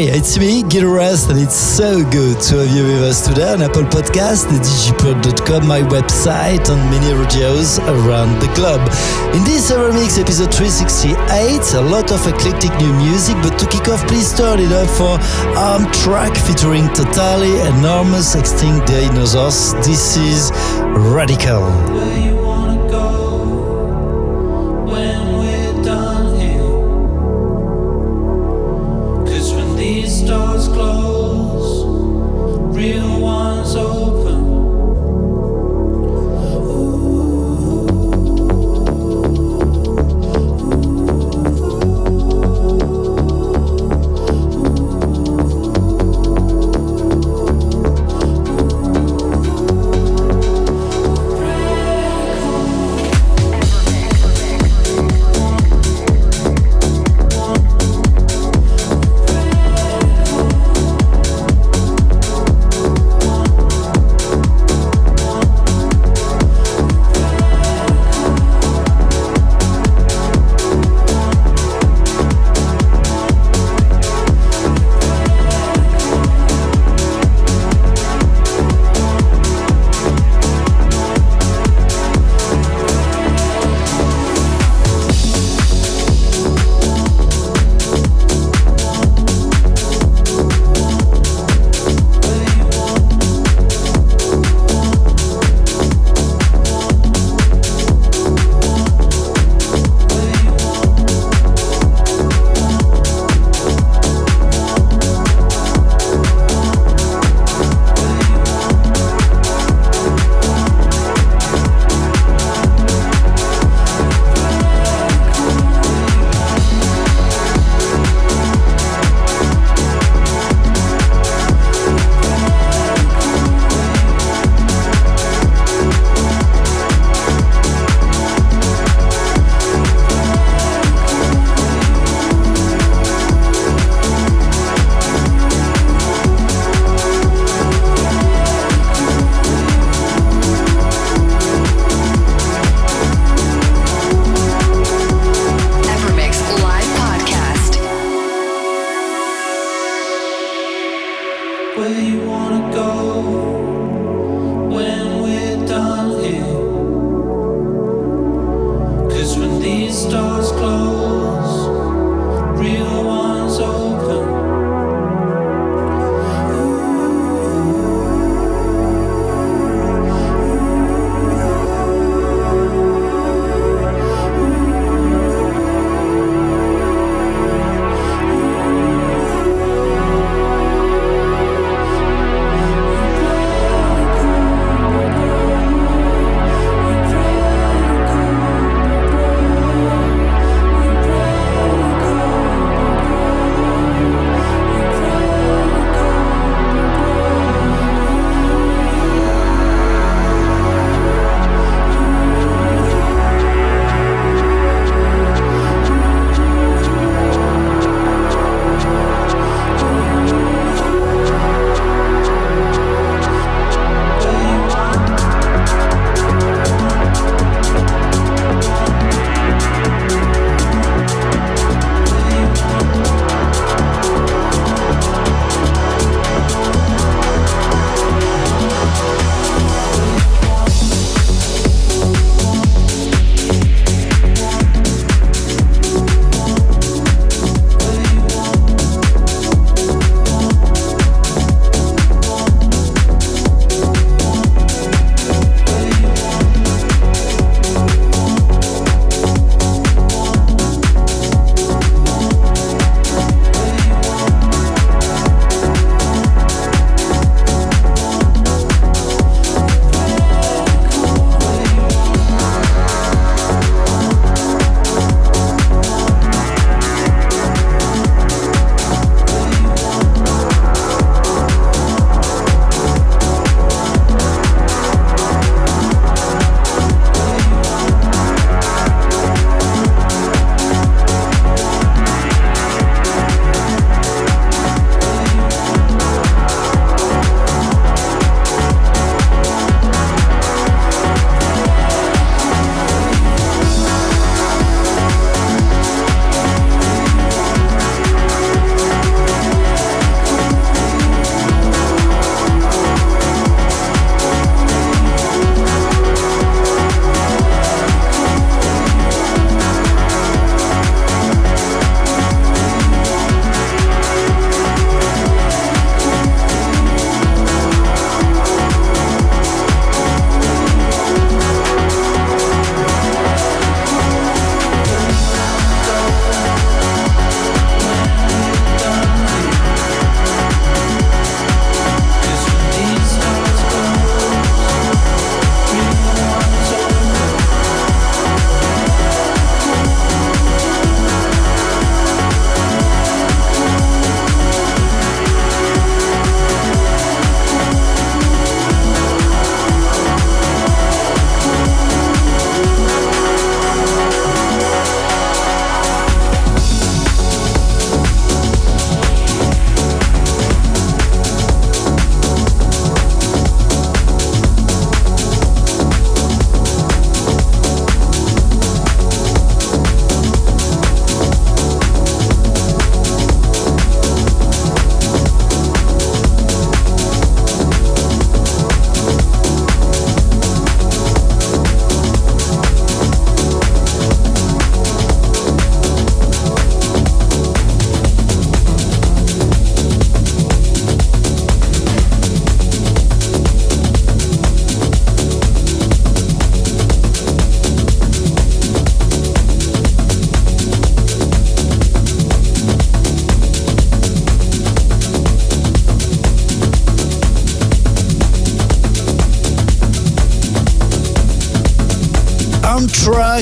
Hi, it's me, Gil and it's so good to have you with us today on Apple Podcast, djpod.com, my website, and many radios around the globe. In this Evermix episode 368, a lot of eclectic new music, but to kick off, please turn it up for Arm Track featuring Totally Enormous Extinct Dinosaurs. This is Radical.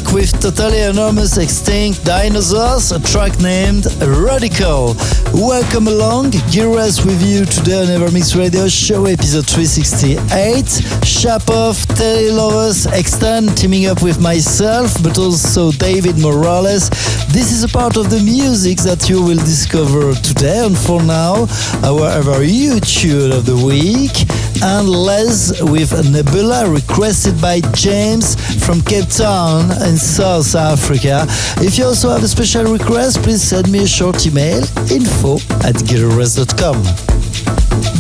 With totally enormous extinct dinosaurs, a track named Radical. Welcome along, Giras with you today on Evermix Radio Show episode 368. Shapov, Telly Lovers, Extend teaming up with myself, but also David Morales. This is a part of the music that you will discover today, and for now, our ever YouTube of the week and Les with Nebula requested by James from Cape Town in South Africa. If you also have a special request, please send me a short email info at gileverest.com.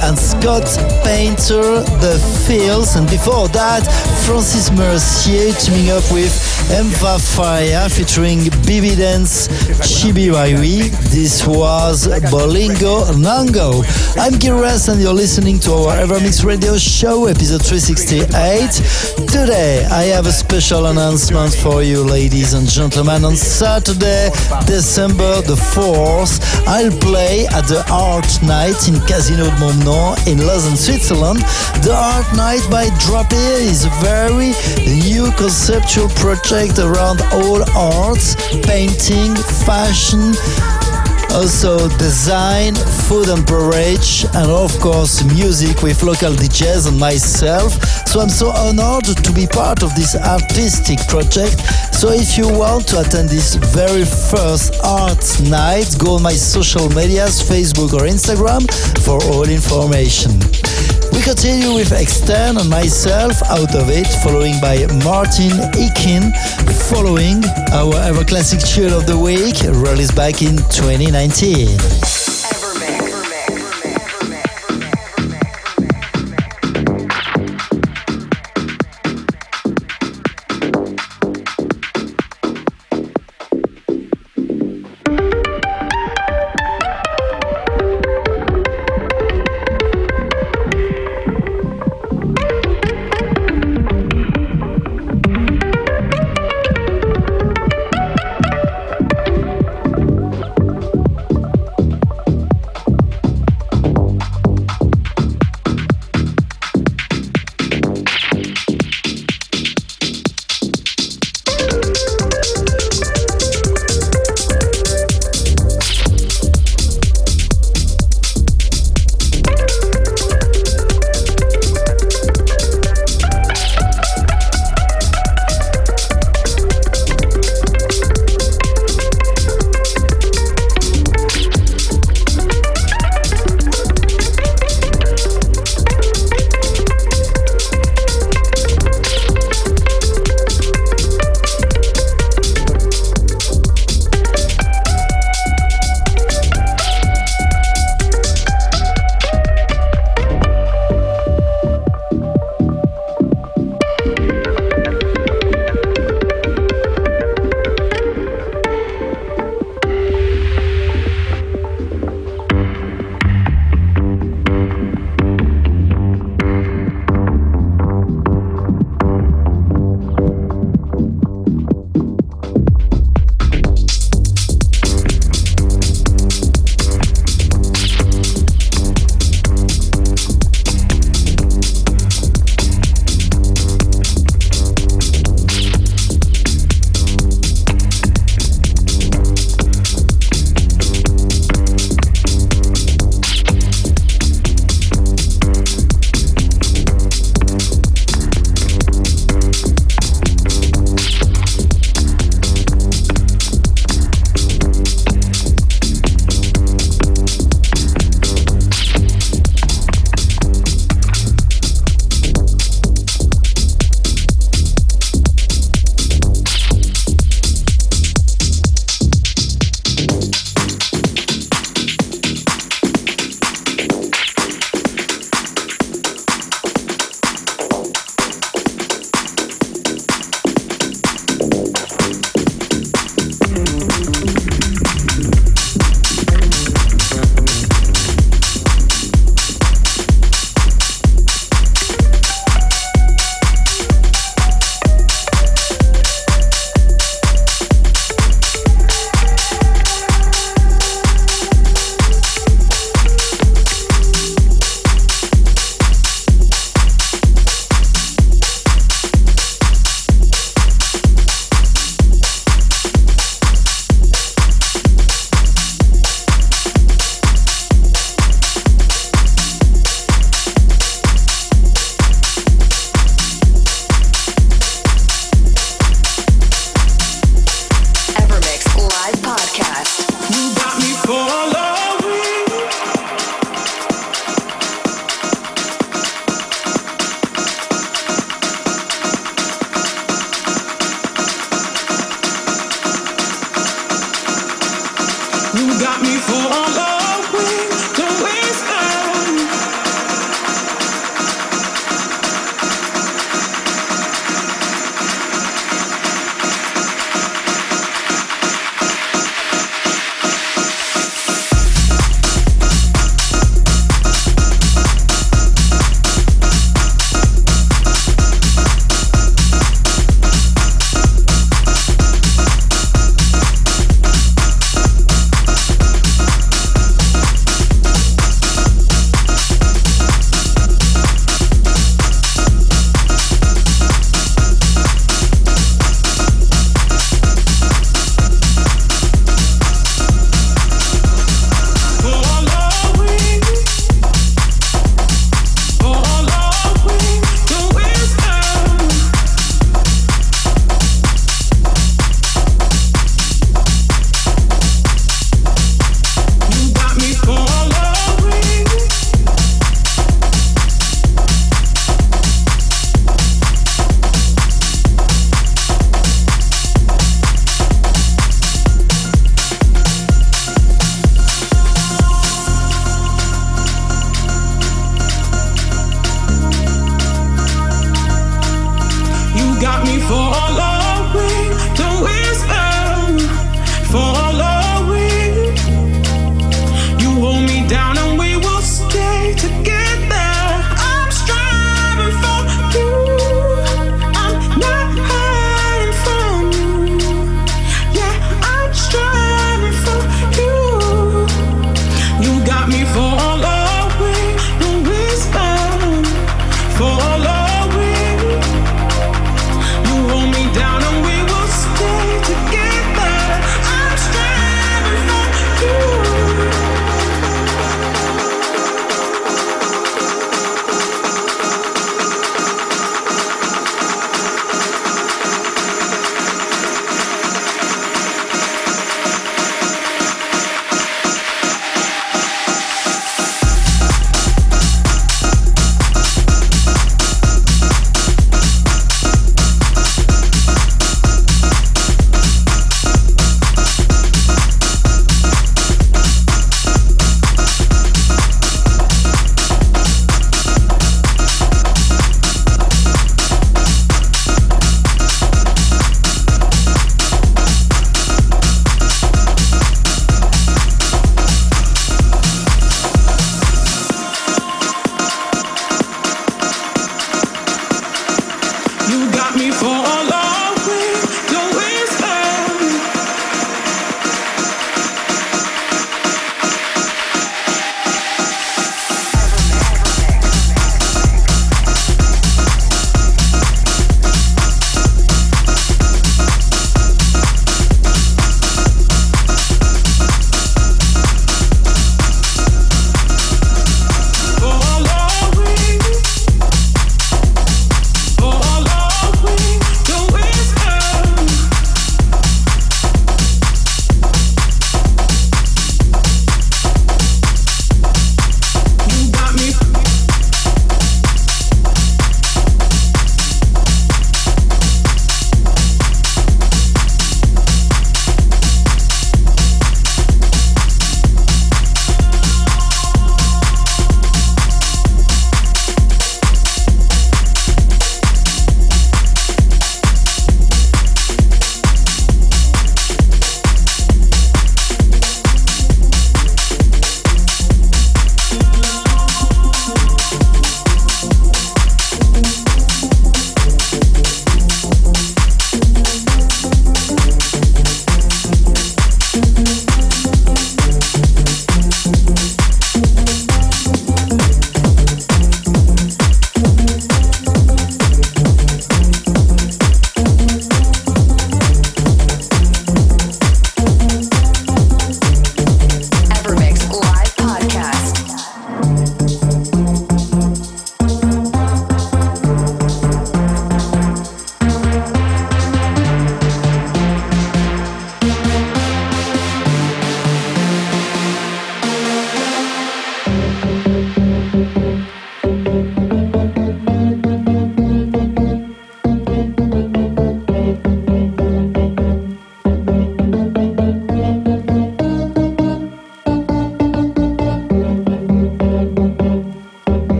And Scott Painter the Fields, and before that, Francis Mercier teaming up with Emva Fire featuring Bibi Dance Chibiwaiwi. This was Bolingo Nango. I'm Giras and you're listening to our Evermix Radio Show, episode 368. Today, I have a special announcement for you, ladies and gentlemen. On Saturday, December the 4th, I'll play at the Art Night in Casino de Montbenon in Lausanne, Switzerland. The Art Night by Drapier is a very new conceptual project around all arts, painting, fashion, also design, food and beverage, and of course music with local DJs and myself. So I'm so honored to be part of this artistic project. So if you want to attend this very first art night, go on my social medias, Facebook or Instagram for all information. We continue with Extend and myself out of it, following by Martin Ikin, following our ever classic tune of the week, released back in 2019.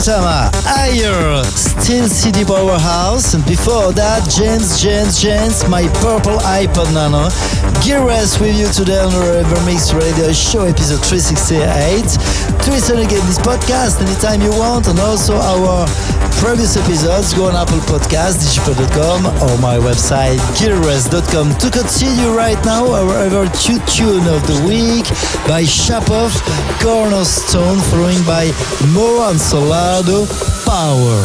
KETTAMA, Higher, Steel City Powerhouse, and before that, James, James, James, my purple iPod Nano. Gil Everest with you today on the Evermix Radio Show, episode 368. To listen again this podcast anytime you want, and also our previous episodes, go on Apple Podcast, djpod.com, or my website, gearless.com. To continue right now, our ever tune of the week by Shapoff, Cornerstone, following by Moran Solardo, Power.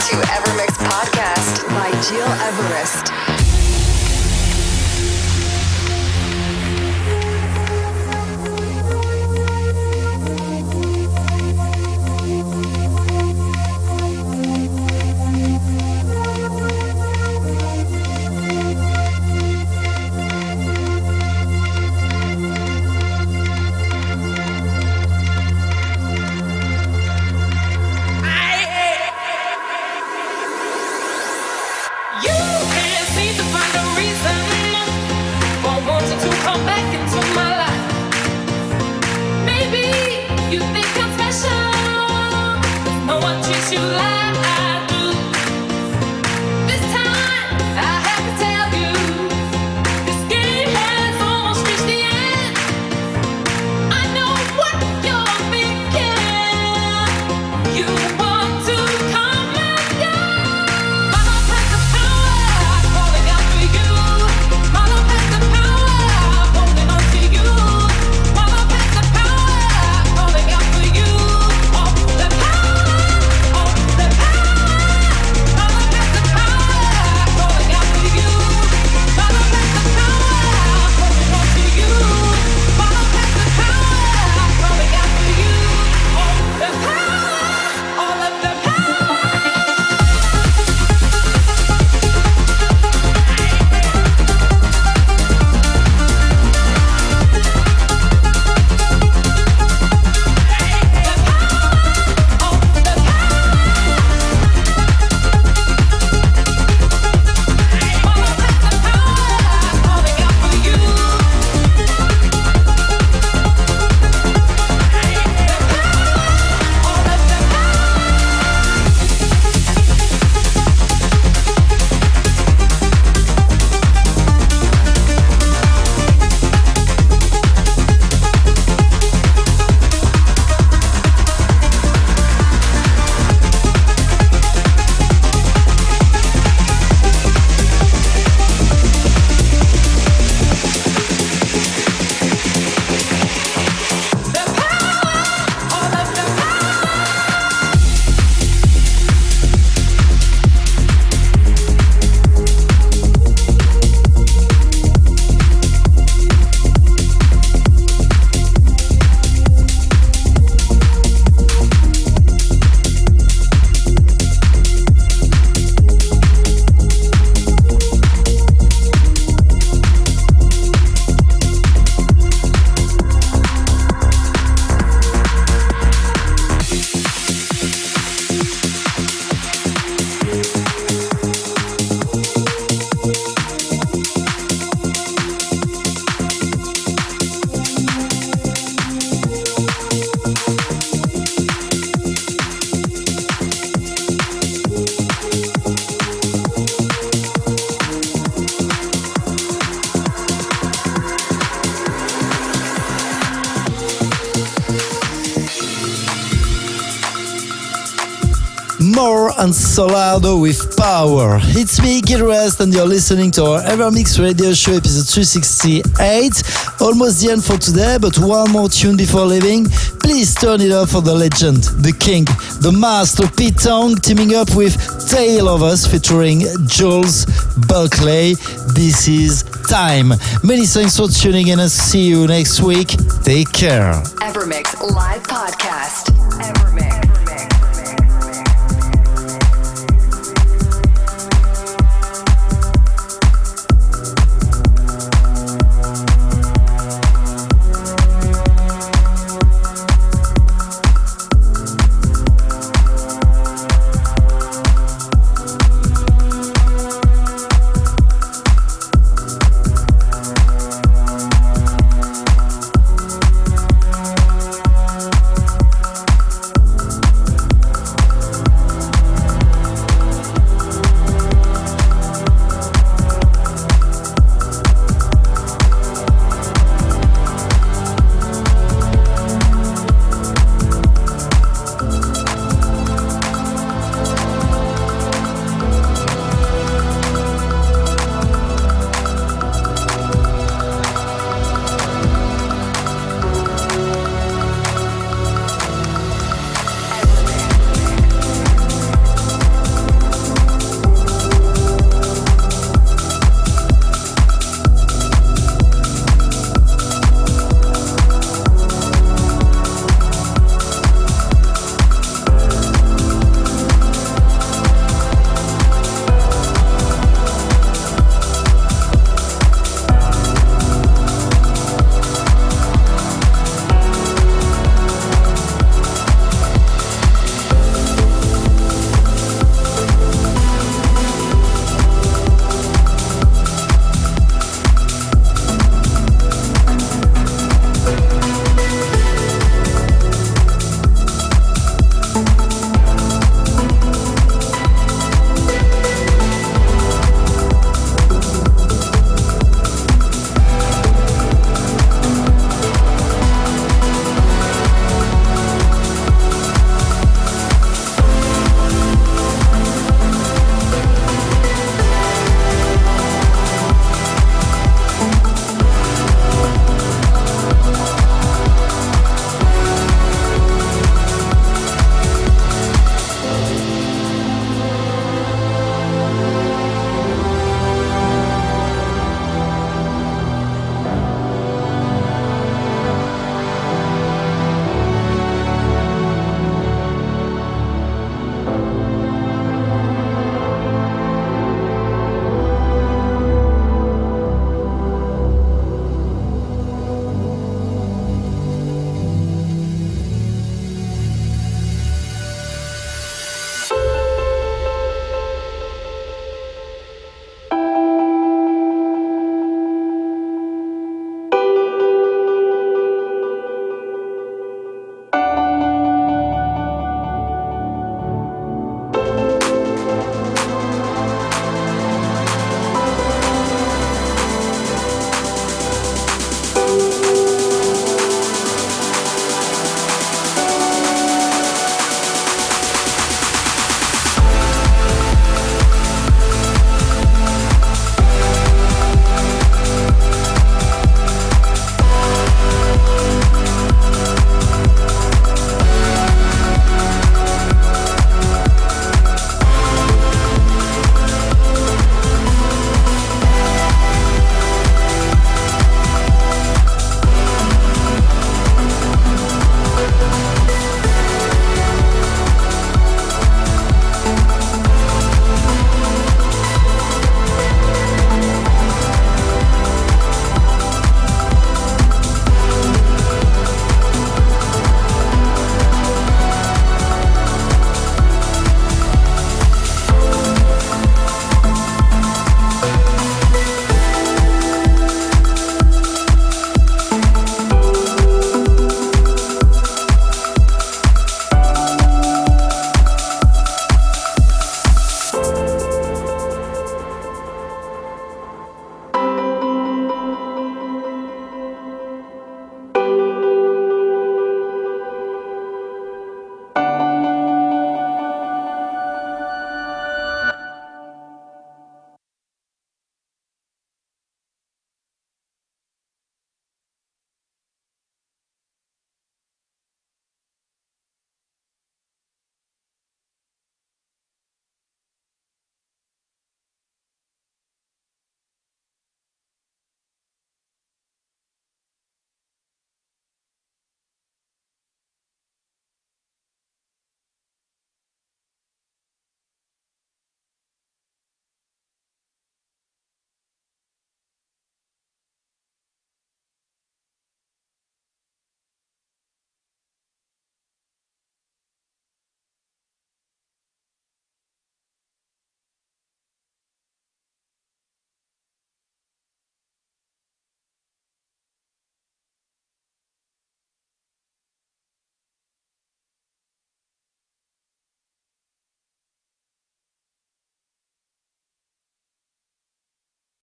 to Evermix Podcast by Gil Everest. Solardo with Power. It's me, Gil Everest, and you're listening to our Evermix Radio Show episode 368. Almost the end for today, but one more tune before leaving. Please turn it up for the legend, the king, the master Pete Tong teaming up with Tale of Us featuring Jules Buckley. This is time. Many thanks for tuning in and see you next week. Take care. Evermix Live Podcast. Evermix.